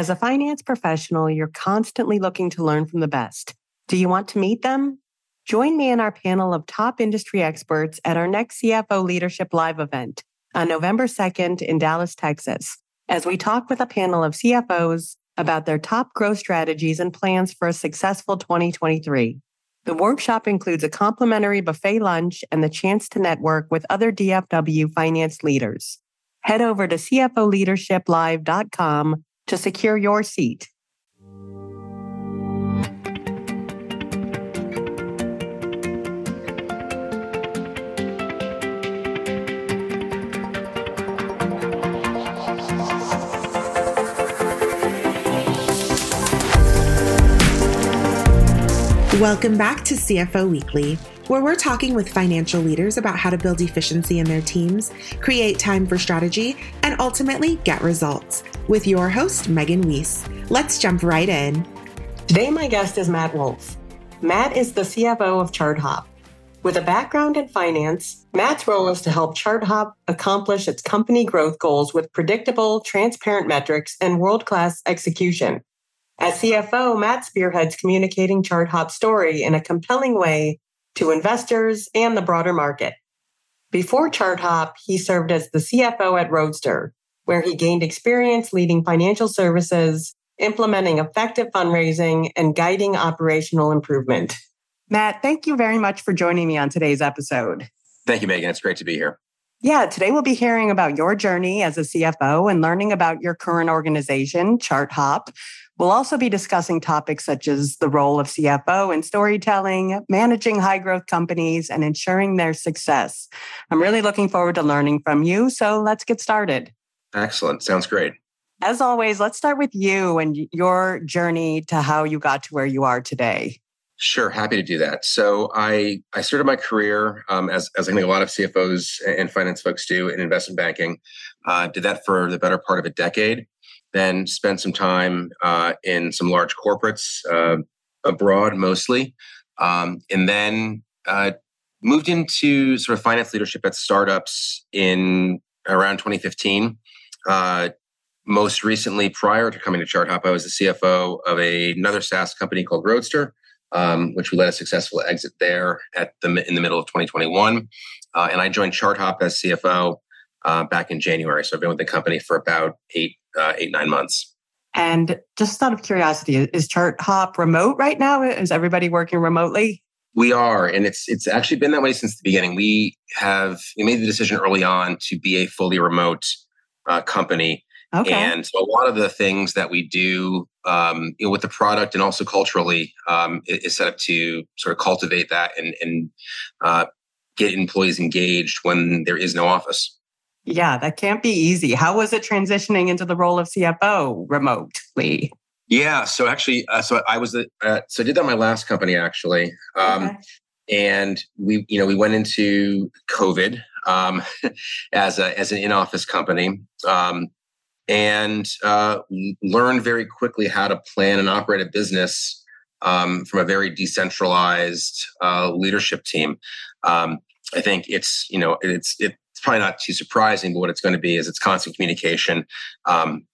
As a finance professional, you're constantly looking to learn from the best. Do you want to meet them? Join me in our panel of top industry experts at our next CFO Leadership Live event on November 2nd in Dallas, Texas, as we talk with a panel of CFOs about their top growth strategies and plans for a successful 2023. The workshop includes a complimentary buffet lunch and the chance to network with other DFW finance leaders. Head over to CFOLeadershipLive.com to secure your seat. Welcome back to CFO Weekly, where we're talking with financial leaders about how to build efficiency in their teams, create time for strategy, and ultimately get results with your host, Megan Weiss. Let's jump right in. Today, my guest is Matt Wolf. Matt is the CFO of ChartHop. With a background in finance, Matt's role is to help ChartHop accomplish its company growth goals with predictable, transparent metrics and world class execution. As CFO, Matt spearheads communicating ChartHop's story in a compelling way to investors and the broader market. Before ChartHop, he served as the CFO at Roadster, where he gained experience leading financial services, implementing effective fundraising, and guiding operational improvement. Matt, thank you very much for joining me on today's episode. Thank you, Megan. It's great to be here. Yeah, today we'll be hearing about your journey as a CFO and learning about your current organization, ChartHop. We'll also be discussing topics such as the role of CFO in storytelling, managing high growth companies, and ensuring their success. I'm really looking forward to learning from you. So let's get started. Excellent. Sounds great. As always, let's start with you and your journey to how you got to where you are today. Sure, happy to do that. So I I started my career um, as as I think a lot of CFOs and finance folks do in investment banking. Uh, did that for the better part of a decade. Then spent some time uh, in some large corporates uh, abroad, mostly, um, and then uh, moved into sort of finance leadership at startups in around 2015. Uh, most recently, prior to coming to ChartHop, I was the CFO of a, another SaaS company called Roadster, um, which we led a successful exit there at the in the middle of 2021. Uh, and I joined ChartHop as CFO uh, back in January. So I've been with the company for about eight, uh, eight nine months. And just out of curiosity, is ChartHop remote right now? Is everybody working remotely? We are, and it's it's actually been that way since the beginning. We have we made the decision early on to be a fully remote uh, company. Okay. And so a lot of the things that we do um, you know, with the product and also culturally um, is set up to sort of cultivate that and, and uh, get employees engaged when there is no office. Yeah, that can't be easy. How was it transitioning into the role of CFO remotely? Yeah, so actually, uh, so I was, uh, so I did that my last company actually, um, okay. and we, you know, we went into COVID um, as a as an in office company, um, and uh, learned very quickly how to plan and operate a business um, from a very decentralized uh, leadership team. Um, I think it's you know it's it's it's probably not too surprising, but what it's going to be is it's constant communication, um,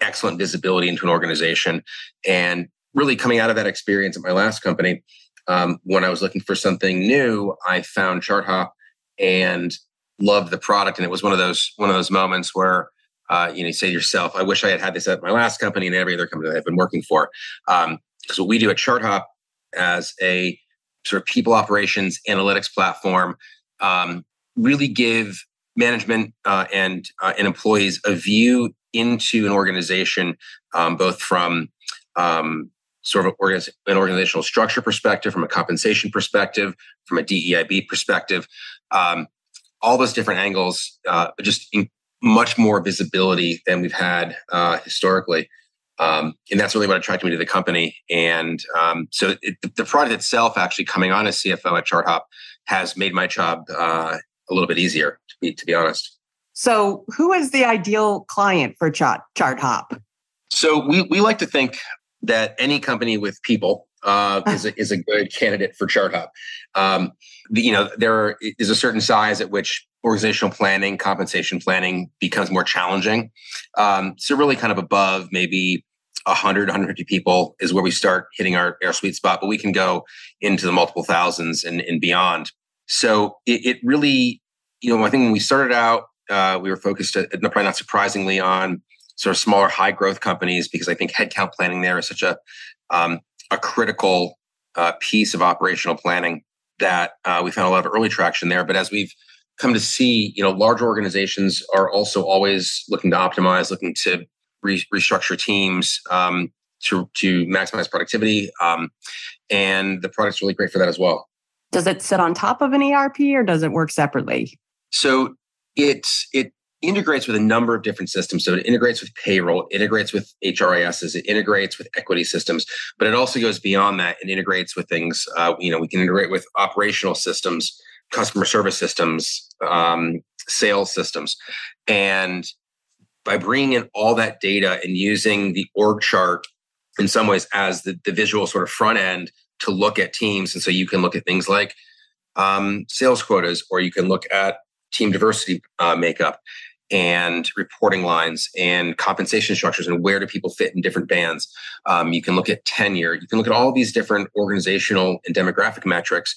excellent visibility into an organization, and really coming out of that experience at my last company. Um, when I was looking for something new, I found ChartHop and loved the product, and it was one of those one of those moments where uh, you know, you say to yourself, I wish I had had this at my last company and every other company that I've been working for. Because um, what we do at ChartHop as a sort of people operations analytics platform um, really give management uh, and uh, and employees a view into an organization, um, both from um, sort of an organizational structure perspective, from a compensation perspective, from a DEIB perspective. Um, all those different angles uh, just much more visibility than we've had uh, historically. Um, and that's really what attracted me to the company. And um, so it, the product itself, actually coming on as CFO at ChartHop, has made my job uh, a little bit easier, to be, to be honest. So, who is the ideal client for Chart ChartHop? So, we, we like to think that any company with people uh, is, a, is a good candidate for ChartHop. Um, the, you know, there is a certain size at which organizational planning, compensation planning becomes more challenging. Um, so really kind of above maybe 100, 150 people is where we start hitting our, our sweet spot, but we can go into the multiple thousands and, and beyond. So it, it really, you know, I think when we started out, uh, we were focused, uh, probably not surprisingly, on sort of smaller, high growth companies because I think headcount planning there is such a um, a critical uh, piece of operational planning that uh, we found a lot of early traction there. But as we've come to see, you know, large organizations are also always looking to optimize, looking to re- restructure teams um, to to maximize productivity, um, and the product's really great for that as well. Does it sit on top of an ERP or does it work separately? So it's it integrates with a number of different systems. So it integrates with payroll, it integrates with HRISs, it integrates with equity systems, but it also goes beyond that and integrates with things. Uh, you know, we can integrate with operational systems, customer service systems, um, sales systems, and by bringing in all that data and using the org chart in some ways as the, the visual sort of front end to look at teams, and so you can look at things like um, sales quotas, or you can look at team diversity uh, makeup and reporting lines and compensation structures and where do people fit in different bands. Um, you can look at tenure. You can look at all these different organizational and demographic metrics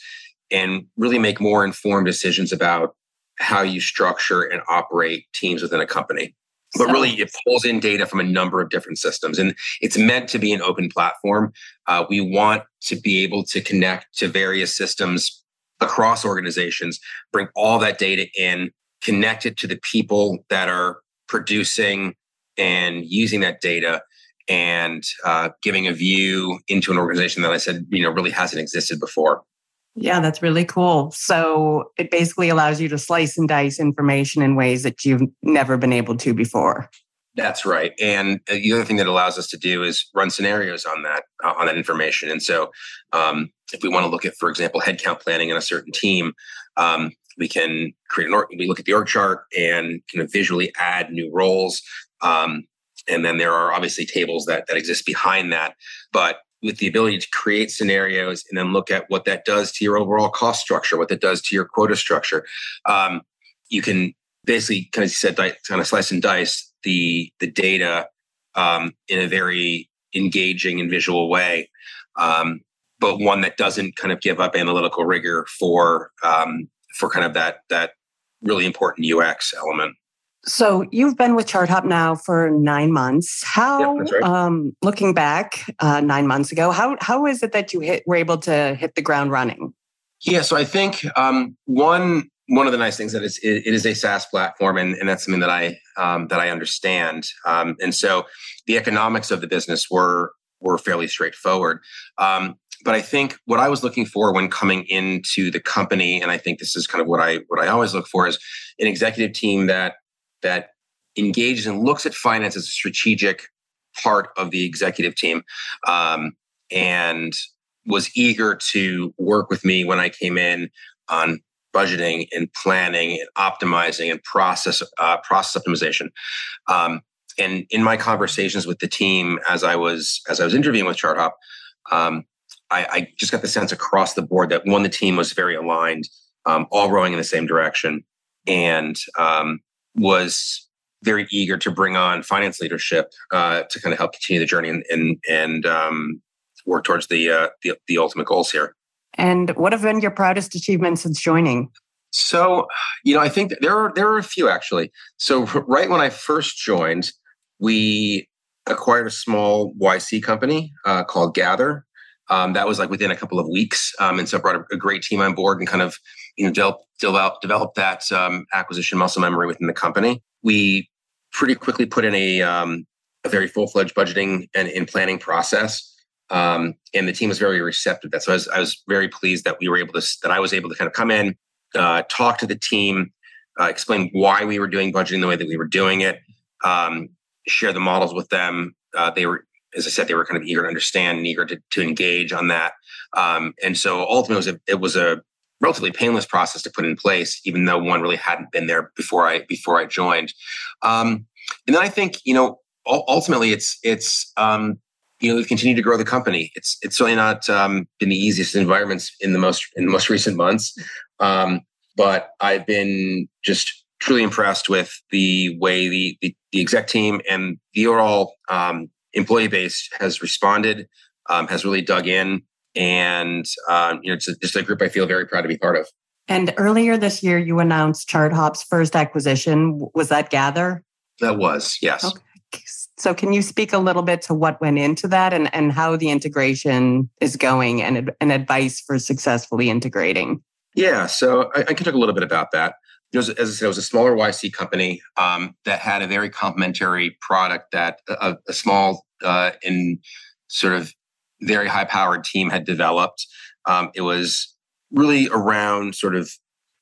and really make more informed decisions about how you structure and operate teams within a company. But really, it pulls in data from a number of different systems, and it's meant to be an open platform. Uh, we want to be able to connect to various systems across organizations, bring all that data in, connect it to the people that are producing and using that data and uh, giving a view into an organization that I said, you know, really hasn't existed before. Yeah, that's really cool. So it basically allows you to slice and dice information in ways that you've never been able to before. That's right. And uh, the other thing that allows us to do is run scenarios on that uh, on that information. And so, um, if we want to look at, for example, headcount planning in a certain team, um, we can create an org. We look at the org chart and kind of visually add new roles. Um, and then there are obviously tables that that exist behind that. But with the ability to create scenarios and then look at what that does to your overall cost structure, what that does to your quota structure, um, you can basically, kind of said, kind of slice and dice the the data um, in a very engaging and visual way, um, but one that doesn't kind of give up analytical rigor for um, for kind of that that really important UX element. So you've been with ChartHop now for nine months. How, right. um, looking back uh, nine months ago, how how is it that you hit, were able to hit the ground running? Yeah, so I think um, one one of the nice things that it's, it, it is a SaaS platform, and, and that's something that I um, that I understand. Um, and so the economics of the business were were fairly straightforward. Um, but I think what I was looking for when coming into the company, and I think this is kind of what I what I always look for, is an executive team that that engages and looks at finance as a strategic part of the executive team, um, and was eager to work with me when I came in on budgeting and planning and optimizing and process uh, process optimization. Um, and in my conversations with the team as I was as I was interviewing with ChartHop, um, I, I, just got the sense across the board that one, the team was very aligned, um, all rowing in the same direction, and um, was very eager to bring on finance leadership uh, to kind of help continue the journey and and, and um, work towards the, uh, the the ultimate goals here. And what have been your proudest achievements since joining? So, you know, I think there are there are a few actually. So, right when I first joined, we acquired a small YC company uh, called Gather. Um, that was like within a couple of weeks, um, and so I brought a, a, great team on board and kind of you know develop develop, develop that um, acquisition muscle memory within the company. We pretty quickly put in a um, a very full fledged budgeting and, and planning process. Um, and the team was very receptive. That so I was, I was very pleased that we were able to that I was able to kind of come in, uh, talk to the team, uh, explain why we were doing budgeting the way that we were doing it, um, share the models with them. Uh, they were, as I said, they were kind of eager to understand and eager to, to engage on that. Um, and so ultimately, it was, a, it was a relatively painless process to put in place, even though one really hadn't been there before I before I joined. Um, and then I think you know ultimately it's it's um, you know we've continued to grow the company. It's it's certainly not um, been the easiest environments in the most in the most recent months, um, but I've been just truly impressed with the way the the, the exec team and the overall um, employee base has responded, um, has really dug in, and um, you know, it's a, just a group I feel very proud to be part of. And earlier this year, you announced ChartHop's first acquisition. Was that Gather? That was, yes. Okay. So, can you speak a little bit to what went into that and, and how the integration is going and, and advice for successfully integrating? Yeah, so I, I can talk a little bit about that. As I said, it was a smaller YC company um, that had a very complementary product that a, a small uh, and sort of very high powered team had developed. Um, it was really around sort of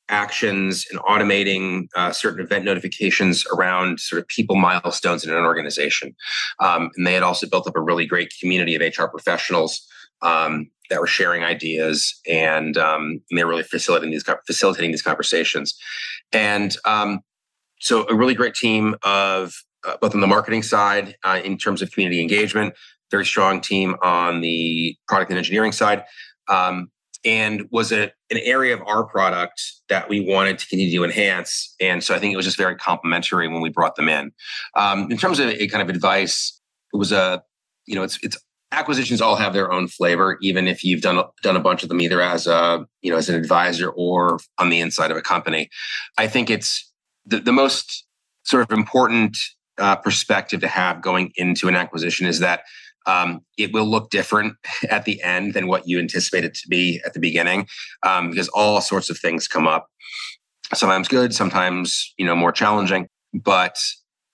actions and automating uh, certain event notifications around sort of people milestones in an organization. Um, and they had also built up a really great community of HR professionals um, that were sharing ideas and, um, and, they're really facilitating these facilitating these conversations. And um, so, a really great team of uh, both on the marketing side uh, in terms of community engagement, very strong team on the product and engineering side. Um, and was a, an area of our product that we wanted to continue to enhance. And so I think it was just very complimentary when we brought them in. Um, in terms of a kind of advice, it was a, you know, it's it's acquisitions all have their own flavor, even if you've done done a bunch of them either as a you know as an advisor or on the inside of a company. I think it's the, the most sort of important uh, perspective to have going into an acquisition is that um, it will look different at the end than what you anticipate it to be at the beginning um, because all sorts of things come up. Sometimes good sometimes you know more challenging but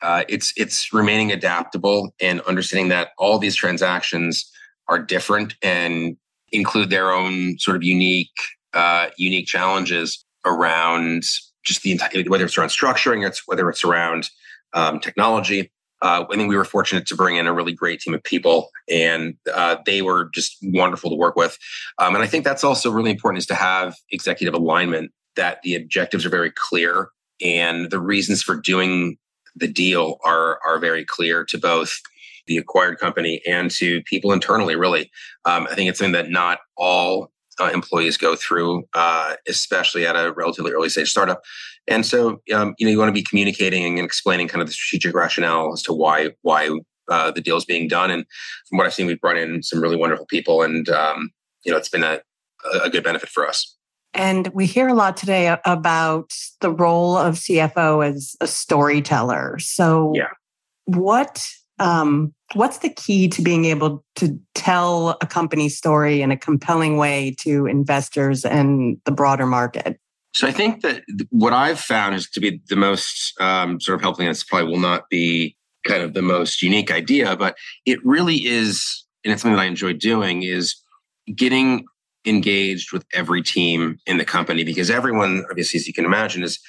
uh, it's it's remaining adaptable and understanding that all these transactions are different and include their own sort of unique uh, unique challenges around just the entire whether it's around structuring it's whether it's around um, technology uh, I think we were fortunate to bring in a really great team of people, and uh, they were just wonderful to work with. Um, and I think that's also really important is to have executive alignment that the objectives are very clear and the reasons for doing the deal are are very clear to both the acquired company and to people internally. Really, um, I think it's something that not all uh, employees go through, uh, especially at a relatively early stage startup. And so, um, you know, you want to be communicating and explaining kind of the strategic rationale as to why why uh, the deal is being done. And from what I've seen, we've brought in some really wonderful people, and um, you know, it's been a, a good benefit for us. And we hear a lot today about the role of CFO as a storyteller. So, yeah. what um, what's the key to being able to tell a company story in a compelling way to investors and the broader market? So I think that what I've found is to be the most um, sort of helpful, and it's probably will not be kind of the most unique idea, but it really is, and it's something that I enjoy doing, is getting engaged with every team in the company because everyone, obviously, as you can imagine, is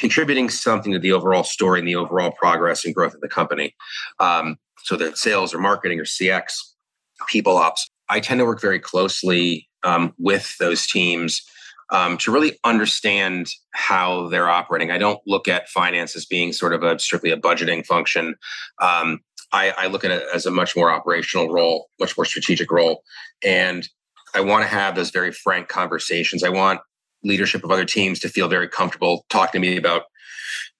contributing something to the overall story and the overall progress and growth of the company. Um, so that sales or marketing or CX, people ops. I tend to work very closely um, with those teams um, to really understand how they're operating. I don't look at finance as being sort of a strictly a budgeting function. Um, I, I, look at it as a much more operational role, much more strategic role, and I want to have those very frank conversations. I want leadership of other teams to feel very comfortable talking to me about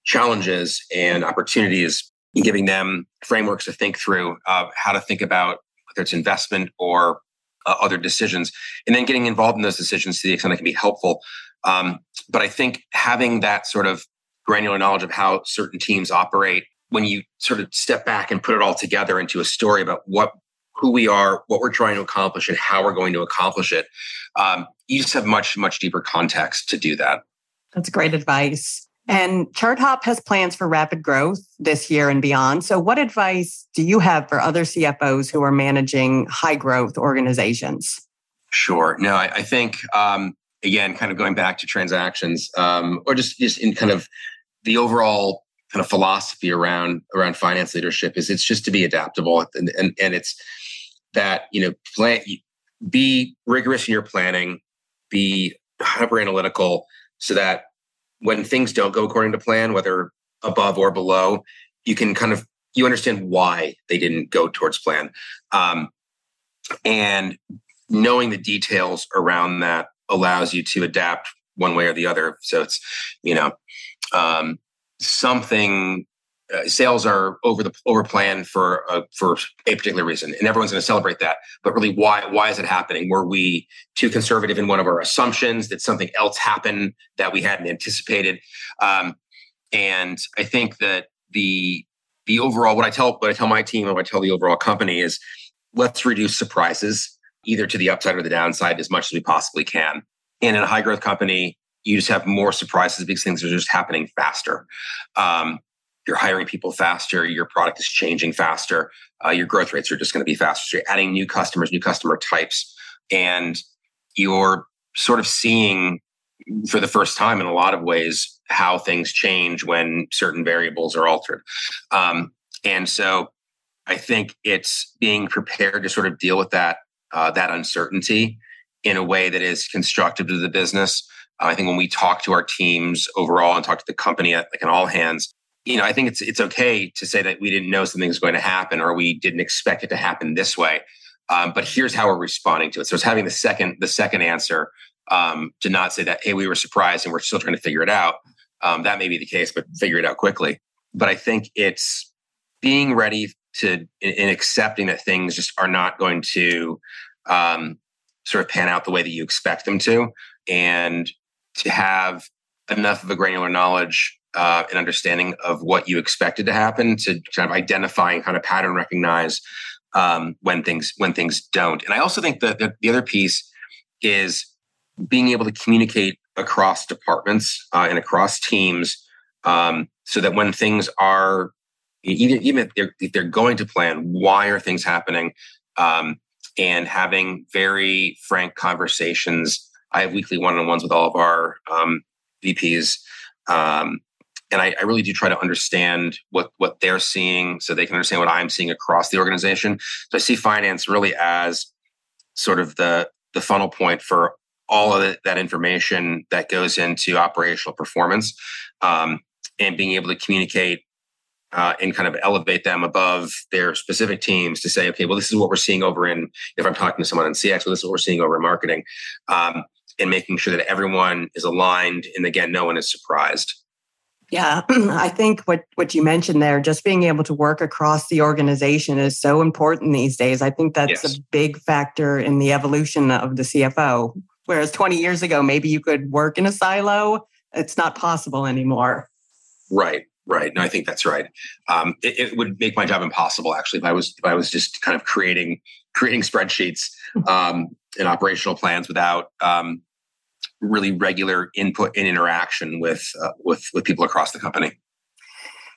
challenges and opportunities and giving them frameworks to think through uh, how to think about whether it's investment or uh, other decisions and then getting involved in those decisions to the extent that can be helpful. Um, but i think having that sort of granular knowledge of how certain teams operate when you sort of step back and put it all together into a story about what who we are, what we're trying to accomplish, and how we're going to accomplish it. Um, you just have much, much deeper context to do that. That's great advice. And ChartHop has plans for rapid growth this year and beyond. So, what advice do you have for other CFOs who are managing high growth organizations? Sure. No, I, I think um, again, kind of going back to transactions, um, or just just in kind of the overall kind of philosophy around around finance leadership is it's just to be adaptable. And and, and it's that you know plan be rigorous in your planning be hyper analytical so that when things don't go according to plan whether above or below you can kind of you understand why they didn't go towards plan. Um, and knowing the details around that allows you to adapt one way or the other. So it's you know um, something uh, sales are over the over plan for a, for a particular reason, and everyone's going to celebrate that. But really, why why is it happening? Were we too conservative in one of our assumptions? Did something else happen that we hadn't anticipated? Um, and I think that the the overall what I tell what I tell my team and what I tell the overall company is let's reduce surprises either to the upside or the downside as much as we possibly can. And in a high growth company, you just have more surprises because things are just happening faster. Um, you're hiring people faster, your product is changing faster, uh, your growth rates are just going to be faster. So you're adding new customers, new customer types, and you're sort of seeing for the first time in a lot of ways how things change when certain variables are altered. Um, and so I think it's being prepared to sort of deal with that uh, that uncertainty in a way that is constructive to the business. Uh, I think when we talk to our teams overall and talk to the company at like an all hands, you know, I think it's it's okay to say that we didn't know something was going to happen or we didn't expect it to happen this way. Um, but here's how we're responding to it. So it's having the second the second answer um, to not say that hey we were surprised and we're still trying to figure it out. Um, that may be the case, but figure it out quickly. But I think it's being ready to in accepting that things just are not going to um, sort of pan out the way that you expect them to, and to have enough of a granular knowledge uh, and understanding of what you expected to happen to kind of identify and kind of pattern recognize um, when things when things don't. And I also think that the, the other piece is being able to communicate across departments uh, and across teams um, so that when things are even, even if, they're, if they're going to plan why are things happening um, and having very frank conversations i have weekly one-on-ones with all of our um, vps um, and I, I, really do try to understand what what they're seeing so they can understand what i'm seeing across the organization. So i see finance really as sort of the the funnel point for all of that information that goes into operational performance um, and being able to communicate uh, and kind of elevate them above their specific teams to say, okay, well, this is what we're seeing over in, if I'm talking to someone in CX, well, this is what we're seeing over in marketing, um, and making sure that everyone is aligned and again, no one is surprised. Yeah, I think what what you mentioned there, just being able to work across the organization is so important these days. I think that's yes. a big factor in the evolution of the CFO. Whereas 20 years ago, maybe you could work in a silo. It's not possible anymore. Right. Right. No, I think that's right. Um, it, it, would make my job impossible actually if I was if I was just kind of creating creating spreadsheets um, and operational plans without um, really regular input and interaction with uh, with with people across the company.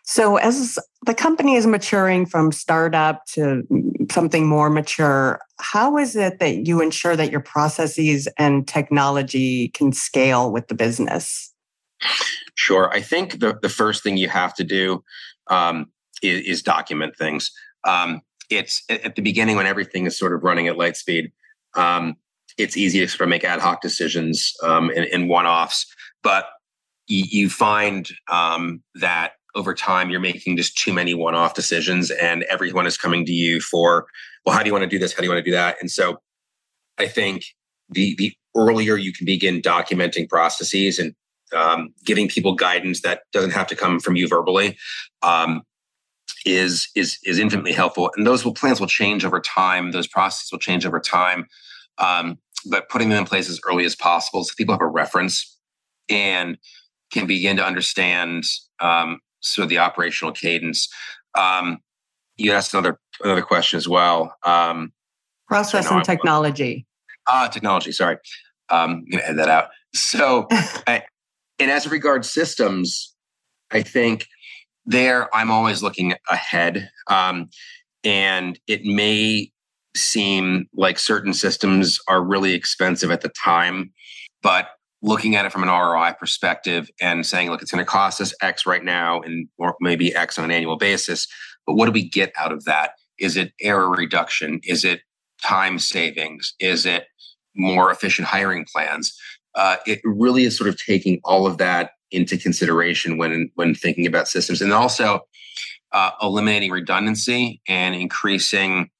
So, as the company is maturing from startup to something more mature, how is it that you ensure that your processes and technology can scale with the business? Sure. I think the, the first thing you have to do um, is, is, document things. Um, it's at the beginning when everything is sort of running at light speed. Um, it's easy to sort of make ad hoc decisions um, in one offs, but you, you find um, that over time you're making just too many one off decisions, and everyone is coming to you for, well, how do you want to do this? How do you want to do that? And so, I think the the earlier you can begin documenting processes and um, giving people guidance that doesn't have to come from you verbally um, is is is infinitely helpful. And those will, plans will change over time. Those processes will change over time. Um, but putting them in place as early as possible so people have a reference and can begin to understand um, sort of the operational cadence. Um, you asked another another question as well. Um, Process and technology. Ah, technology. Sorry, um, I'm going to edit that out. So, I, and as regards systems, I think there I'm always looking ahead. Um, and it may seem like certain systems are really expensive at the time, but looking at it from an ROI perspective and saying, look, it's going to cost us X right now and or maybe X on an annual basis. But what do we get out of that? Is it error reduction? Is it time savings? Is it more efficient hiring plans? uh, it really is sort of taking all of that into consideration when when thinking about systems, and also uh, eliminating redundancy and increasing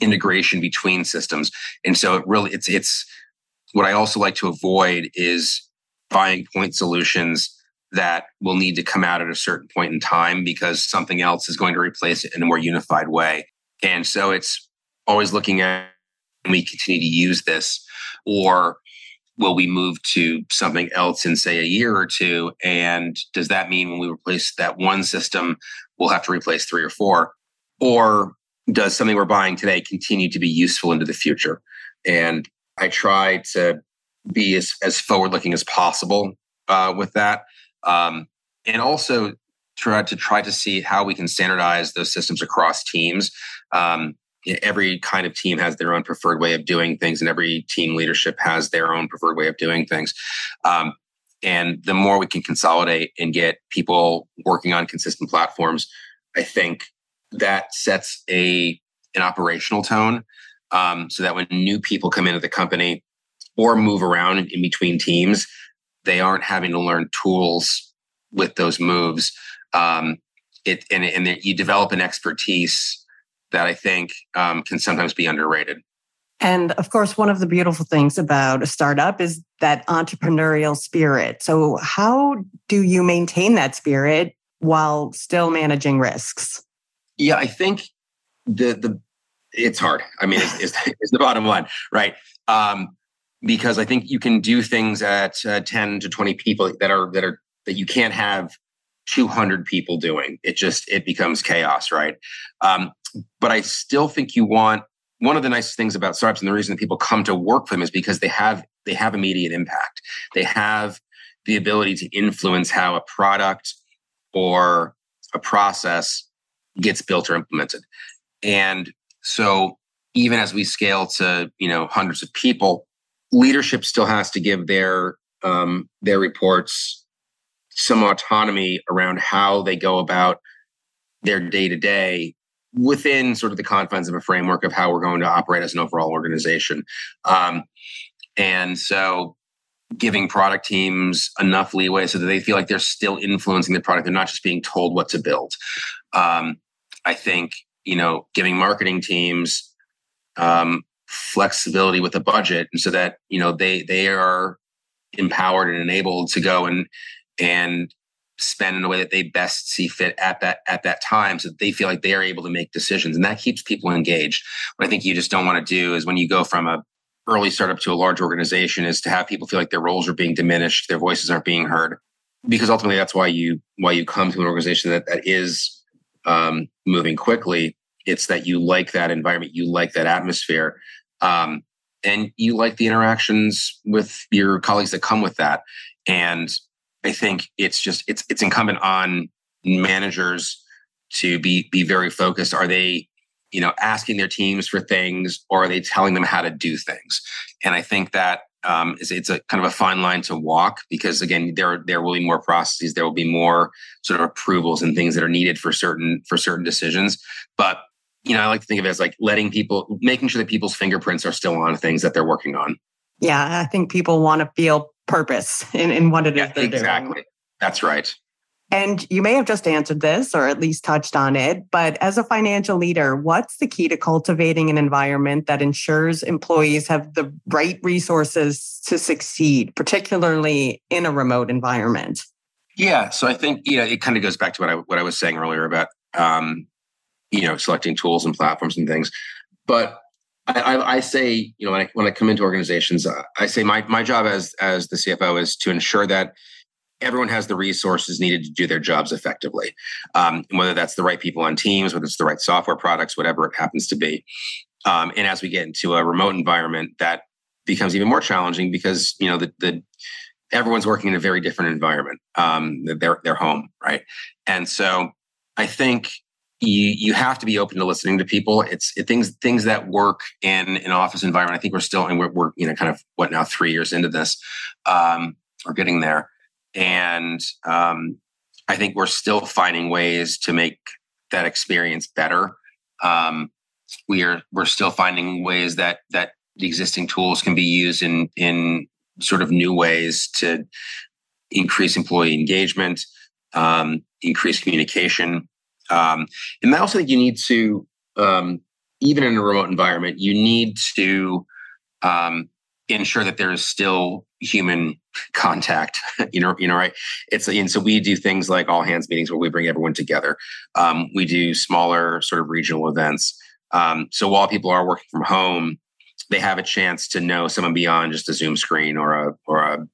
integration between systems. And so it really it's it's what I also like to avoid is buying point solutions that will need to come out at a certain point in time because something else is going to replace it in a more unified way. And so it's always looking at we continue to use this or will we move to something else in say a year or two and does that mean when we replace that one system we'll have to replace three or four or does something we're buying today continue to be useful into the future? And i try to be as, as forward looking as possible uh, with that. Um, and also try to try to see how we can standardize those systems across teams. Um, every kind of team has their own preferred way of doing things and every team leadership has their own preferred way of doing things. Um, and the more we can consolidate and get people working on consistent platforms i think that sets a an operational tone um, so that when new people come into the company or move around in between teams they aren't having to learn tools with those moves um, it and, and you develop an expertise that I think um, can sometimes be underrated. And of course, one of the beautiful things about a startup is that entrepreneurial spirit. So, how do you maintain that spirit while still managing risks? Yeah, I think the the it's hard. I mean, is, the bottom line, right? Um, because I think you can do things at uh, ten to twenty people that are that are that you can't have 200 people doing it just it becomes chaos right um, but i still think you want one of the nice things about startups and the reason that people come to work for them is because they have they have immediate impact they have the ability to influence how a product or a process gets built or implemented and so even as we scale to you know hundreds of people leadership still has to give their um, their reports some autonomy around how they go about their day to day within sort of the confines of a framework of how we're going to operate as an overall organization. Um, and so giving product teams enough leeway so that they feel like they're still influencing the product. They're not just being told what to build. Um, I think, you know, giving marketing teams um, flexibility with the budget and so that, you know, they, they are empowered and enabled to go and and spend in a way that they best see fit at that at that time so that they feel like they are able to make decisions and that keeps people engaged what i think you just don't want to do is when you go from a early startup to a large organization is to have people feel like their roles are being diminished their voices aren't being heard because ultimately that's why you why you come to an organization that, that is um, moving quickly it's that you like that environment you like that atmosphere um, and you like the interactions with your colleagues that come with that and I think it's just it's it's incumbent on managers to be be very focused. Are they, you know, asking their teams for things, or are they telling them how to do things? And I think that um, is it's a kind of a fine line to walk because again, there there will be more processes, there will be more sort of approvals and things that are needed for certain for certain decisions. But you know, I like to think of it as like letting people, making sure that people's fingerprints are still on things that they're working on. Yeah, I think people want to feel purpose in, in what it yeah, they're exactly. doing. That's right. And you may have just answered this or at least touched on it, but as a financial leader, what's the key to cultivating an environment that ensures employees have the right resources to succeed, particularly in a remote environment? Yeah, so I think yeah, it kind of goes back to what I what I was saying earlier about um, you know selecting tools and platforms and things. But I, I, say, you know, when I, when I come into organizations, uh, I say my my job as as the CFO is to ensure that everyone has the resources needed to do their jobs effectively. Um, whether that's the right people on teams, whether it's the right software products, whatever it happens to be. Um, and as we get into a remote environment, that becomes even more challenging because you know the, the everyone's working in a very different environment. Um, their their home, right? And so I think you you have to be open to listening to people. It's it, things things that work in an office environment. I think we're still and we're, we're you know kind of what now three years into this, um, we're getting there, and um, I think we're still finding ways to make that experience better. Um, we are we're still finding ways that that the existing tools can be used in in sort of new ways to increase employee engagement, um, increase communication um, and I also think you need to, um, even in a remote environment, you need to um, ensure that there is still human contact you know you know right? It's and so we do things like all hands meetings where we bring everyone together. Um, we do smaller sort of regional events. Um, so while people are working from home they have a chance to know someone beyond just a zoom screen or a or a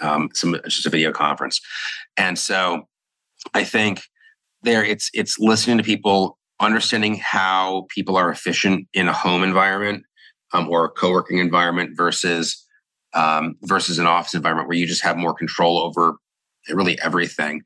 um, some just a video conference. And so i think there it's it's listening to people understanding how people are efficient in a home environment um, or a co-working environment versus um, versus an office environment where you just have more control over really everything.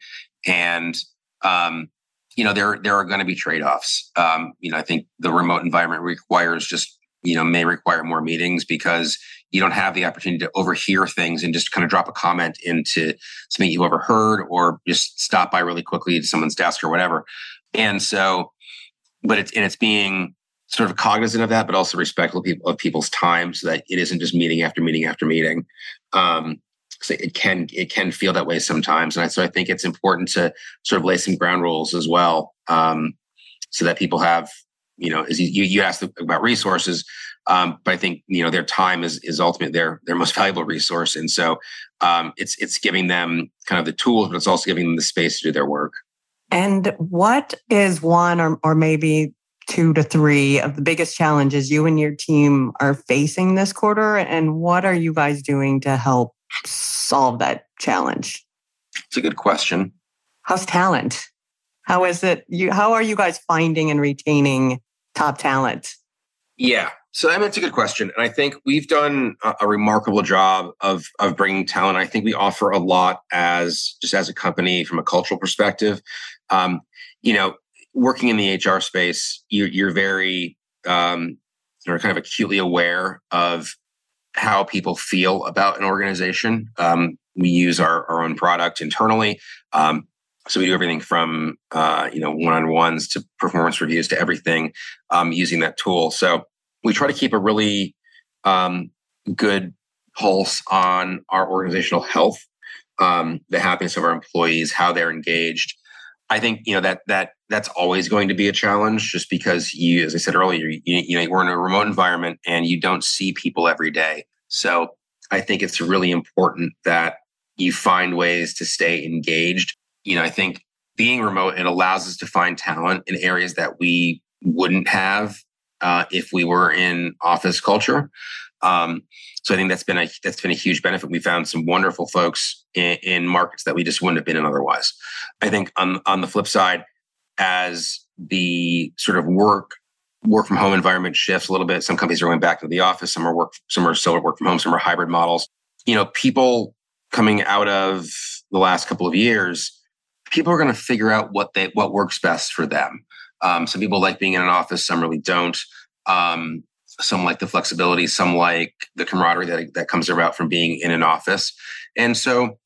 And um, you know, there there are going to be trade offs. Um, you know, I think the remote environment requires just you know may require more meetings because you don't have the opportunity to overhear things and just kind of drop a comment into something you overheard or just stop by really quickly to someone's desk or whatever. And so, but it's and it's being sort of cognizant of that, but also respectful of, people, of people's time so that it isn't just meeting after meeting after meeting. Um, so it can it can feel that way sometimes, and so I think it's important to sort of lay some ground rules as well, um, so that people have you know as you you asked about resources, um, but I think you know their time is is ultimately their their most valuable resource, and so um, it's it's giving them kind of the tools, but it's also giving them the space to do their work. And what is one or or maybe two to three of the biggest challenges you and your team are facing this quarter? And what are you guys doing to help solve that challenge? It's a good question. How's talent? How is it you how are you guys finding and retaining top talent? Yeah. So I mean, it's a good question, and I think we've done a, a, remarkable job of of bringing talent. I think we offer a lot as just as a company from a cultural perspective. Um, you know, working in the HR space, you're, you're very, um, you're kind of acutely aware of how people feel about an organization. Um, we use our, our own product internally. Um, so we do everything from uh, you know one-on-ones to performance reviews to everything um, using that tool. So we try to keep a really um, good pulse on our organizational health, um, the happiness of our employees, how they're engaged, I think you know that that that's always going to be a challenge, just because you, as I said earlier, you, you know we're in a remote environment and you don't see people every day. So I think it's really important that you find ways to stay engaged. You know, I think being remote it allows us to find talent in areas that we wouldn't have uh, if we were in office culture. Um, so I think that's been a that's been a huge benefit. We found some wonderful folks in, in markets that we just wouldn't have been in otherwise. I think on on the flip side, as the sort of work work from home environment shifts a little bit, some companies are going back to the office, some are work, some are still work from home, some are hybrid models. You know, people coming out of the last couple of years, people are going to figure out what they what works best for them. Um, some people like being in an office, some really don't. Um, some like the flexibility, some like the camaraderie that, that comes about from being in an office. And so,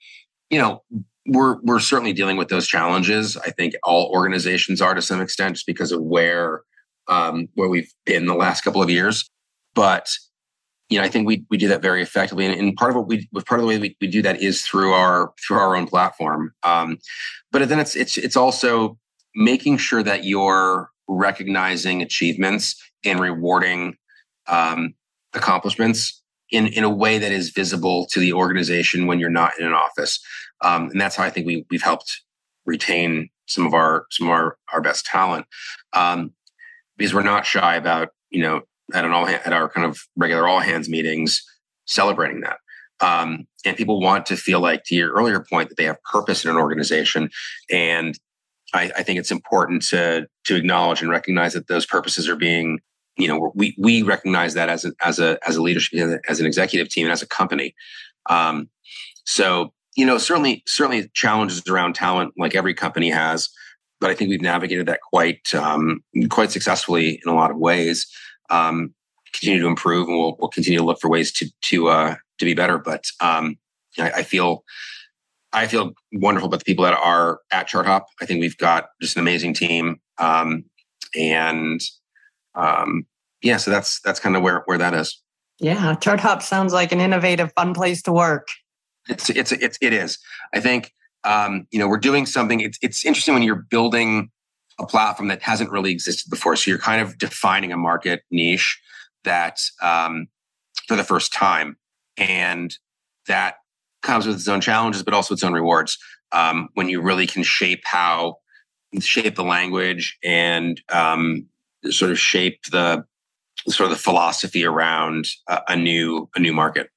you know, we're we're certainly dealing with those challenges. I think all organizations are to some extent just because of where um, where we've been the last couple of years. But you know, I think we we do that very effectively, and, and part of what we part of the way we, we do that is through our through our own platform. Um, but then it's it's it's also making sure that you're recognizing achievements and rewarding um, accomplishments in, in a way that is visible to the organization when you're not in an office. Um, and that's how I think we, we've helped retain some of our some of our, our best talent. Um, because we're not shy about you know at an all at our kind of regular all hands meetings celebrating that. Um, and people want to feel like to your earlier point that they have purpose in an organization. And I, I think it's important to to acknowledge and recognize that those purposes are being you know we we recognize that as a as a as a leadership as an executive team and as a company um, so you know certainly certainly challenges around talent like every company has but i think we've navigated that quite um, quite successfully in a lot of ways um, continue to improve and we'll, we'll continue to look for ways to to uh, to be better but um, I, I feel I feel wonderful about the people that are at ChartHop. I think we've got just an amazing team. Um, and um, yeah, so that's that's kind of where where that is. Yeah, ChartHop sounds like an innovative, fun place to work. It's it's it's it is. I think um, you know we're doing something. It's it's interesting when you're building a platform that hasn't really existed before. So you're kind of defining a market niche that um, for the first time, and that comes with its own challenges, but also its own rewards. Um, when you really can shape how shape the language and um, sort of shape the sort of the philosophy around a, a new a new market.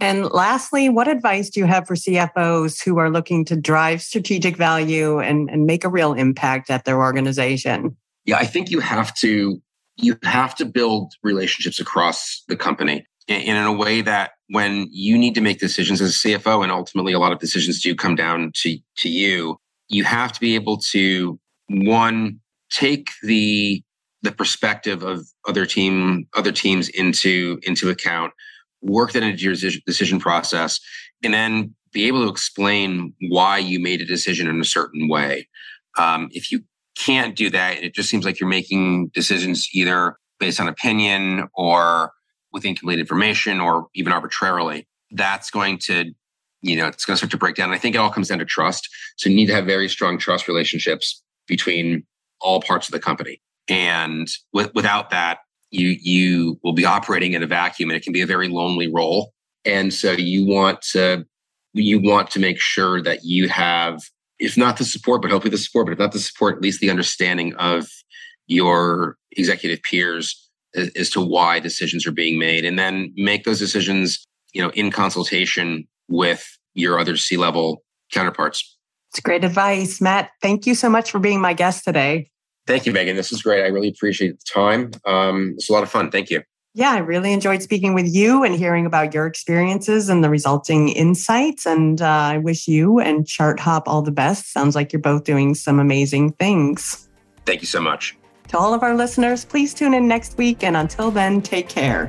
And lastly, what advice do you have for CFOs who are looking to drive strategic value and, and make a real impact at their organization? Yeah, I think you have to you have to build relationships across the company and in a way that when you need to make decisions as a CFO, and ultimately a lot of decisions do come down to, to you, you have to be able to one take the the perspective of other team other teams into into account work that into your decision process and then be able to explain why you made a decision in a certain way. Um, if you can't do that and it just seems like you're making decisions either based on opinion or with incomplete information or even arbitrarily. That's going to you know it's going to start to break down. And i think it all comes down to trust. So you need to have very strong trust relationships between all parts of the company and with, without that, you you will be operating in a vacuum, and it can be a very lonely role. And so you want to you want to make sure that you have, if not the support, but hopefully the support, but if not the support, at least the understanding of your executive peers as, as to why decisions are being made, and then make those decisions, you know, in consultation with your other C level counterparts. It's great advice, Matt. Thank you so much for being my guest today. Thank you, Megan. This is great. I really appreciate the time. Um, it's a lot of fun. Thank you. Yeah, I really enjoyed speaking with you and hearing about your experiences and the resulting insights. And uh, I wish you and ChartHop all the best. Sounds like you're both doing some amazing things. Thank you so much. To all of our listeners, please tune in next week. And until then, take care.